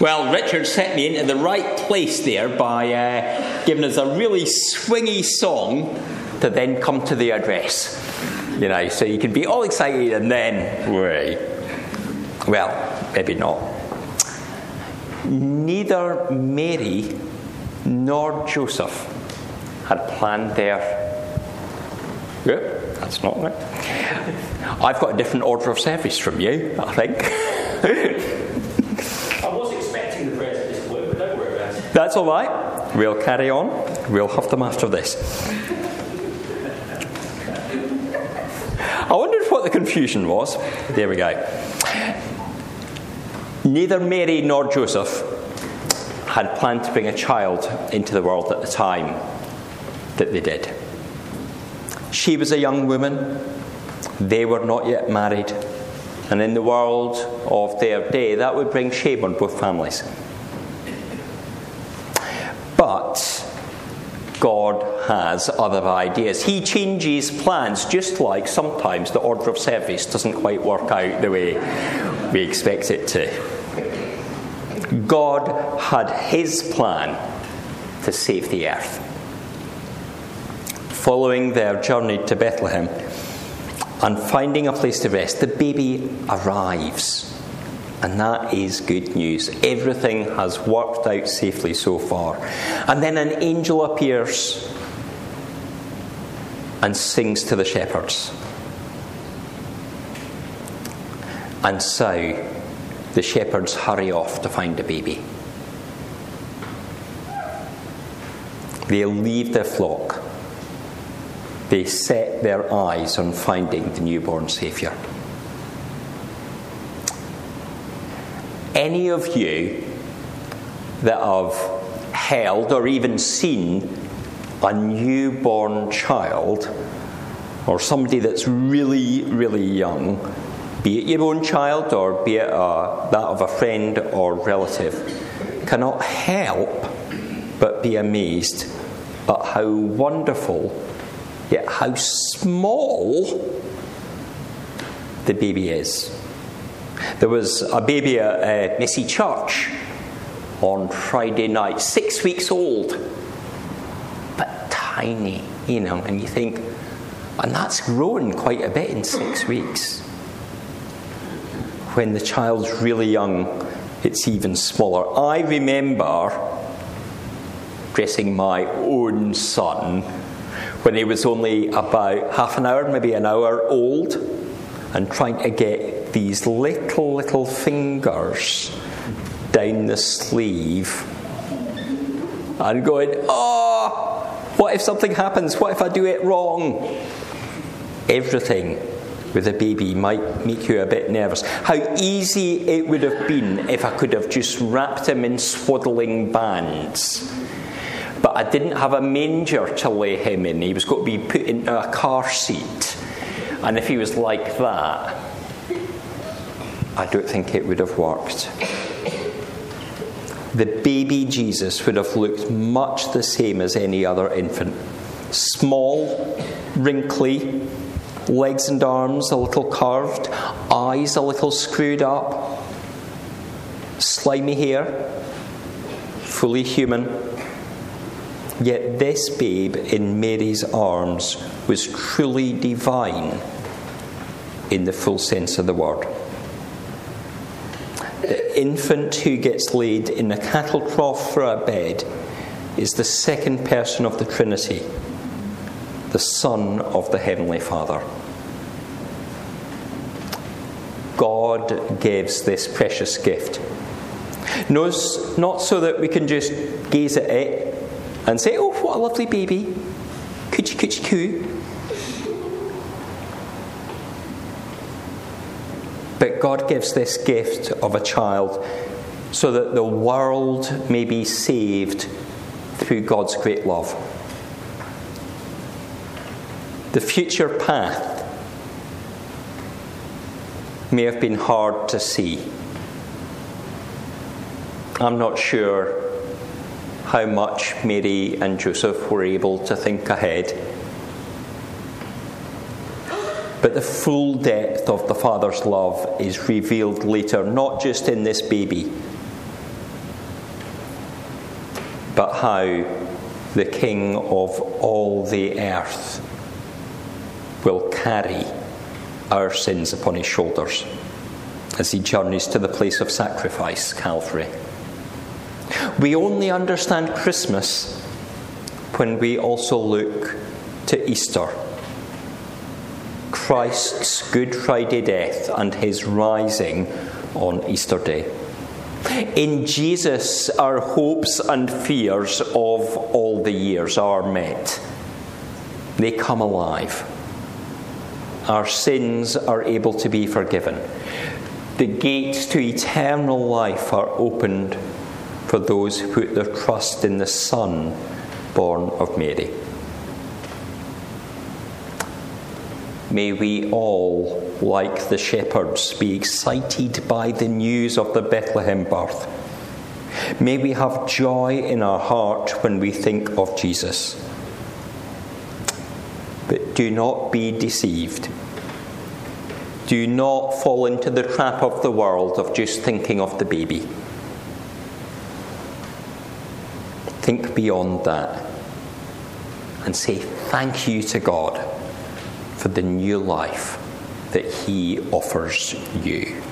Well, Richard set me into the right place there by uh, giving us a really swingy song to then come to the address. You know, so you can be all excited and then, wait. Well, maybe not. Neither Mary nor Joseph had planned their. Yep, that's not right. I've got a different order of service from you, I think. That's all right. We'll carry on. We'll have them after this. I wondered what the confusion was. There we go. Neither Mary nor Joseph had planned to bring a child into the world at the time that they did. She was a young woman, they were not yet married, and in the world of their day, that would bring shame on both families. But God has other ideas. He changes plans just like sometimes the order of service doesn't quite work out the way we expect it to. God had his plan to save the earth. Following their journey to Bethlehem and finding a place to rest, the baby arrives. And that is good news. Everything has worked out safely so far. And then an angel appears and sings to the shepherds. And so the shepherds hurry off to find a baby. They leave their flock. They set their eyes on finding the newborn Saviour. Any of you that have held or even seen a newborn child or somebody that's really, really young, be it your own child or be it uh, that of a friend or relative, cannot help but be amazed at how wonderful, yet how small the baby is. There was a baby at uh, Messy Church on Friday night, six weeks old, but tiny, you know, and you think, and that's grown quite a bit in six weeks. When the child's really young, it's even smaller. I remember dressing my own son when he was only about half an hour, maybe an hour old, and trying to get these little, little fingers down the sleeve and going, oh, what if something happens? What if I do it wrong? Everything with a baby might make you a bit nervous. How easy it would have been if I could have just wrapped him in swaddling bands. But I didn't have a manger to lay him in. He was going to be put into a car seat. And if he was like that, I don't think it would have worked. The baby Jesus would have looked much the same as any other infant small, wrinkly, legs and arms a little curved, eyes a little screwed up, slimy hair, fully human. Yet this babe in Mary's arms was truly divine in the full sense of the word the infant who gets laid in a cattle trough for a bed is the second person of the Trinity, the Son of the Heavenly Father. God gives this precious gift. not so that we can just gaze at it and say, oh, what a lovely baby. Coochie coochie coo. But God gives this gift of a child so that the world may be saved through God's great love. The future path may have been hard to see. I'm not sure how much Mary and Joseph were able to think ahead. But the full depth of the Father's love is revealed later, not just in this baby, but how the King of all the earth will carry our sins upon his shoulders as he journeys to the place of sacrifice, Calvary. We only understand Christmas when we also look to Easter. Christ's Good Friday death and his rising on Easter Day. In Jesus, our hopes and fears of all the years are met. They come alive. Our sins are able to be forgiven. The gates to eternal life are opened for those who put their trust in the Son born of Mary. May we all, like the shepherds, be excited by the news of the Bethlehem birth. May we have joy in our heart when we think of Jesus. But do not be deceived. Do not fall into the trap of the world of just thinking of the baby. Think beyond that and say thank you to God for the new life that He offers you.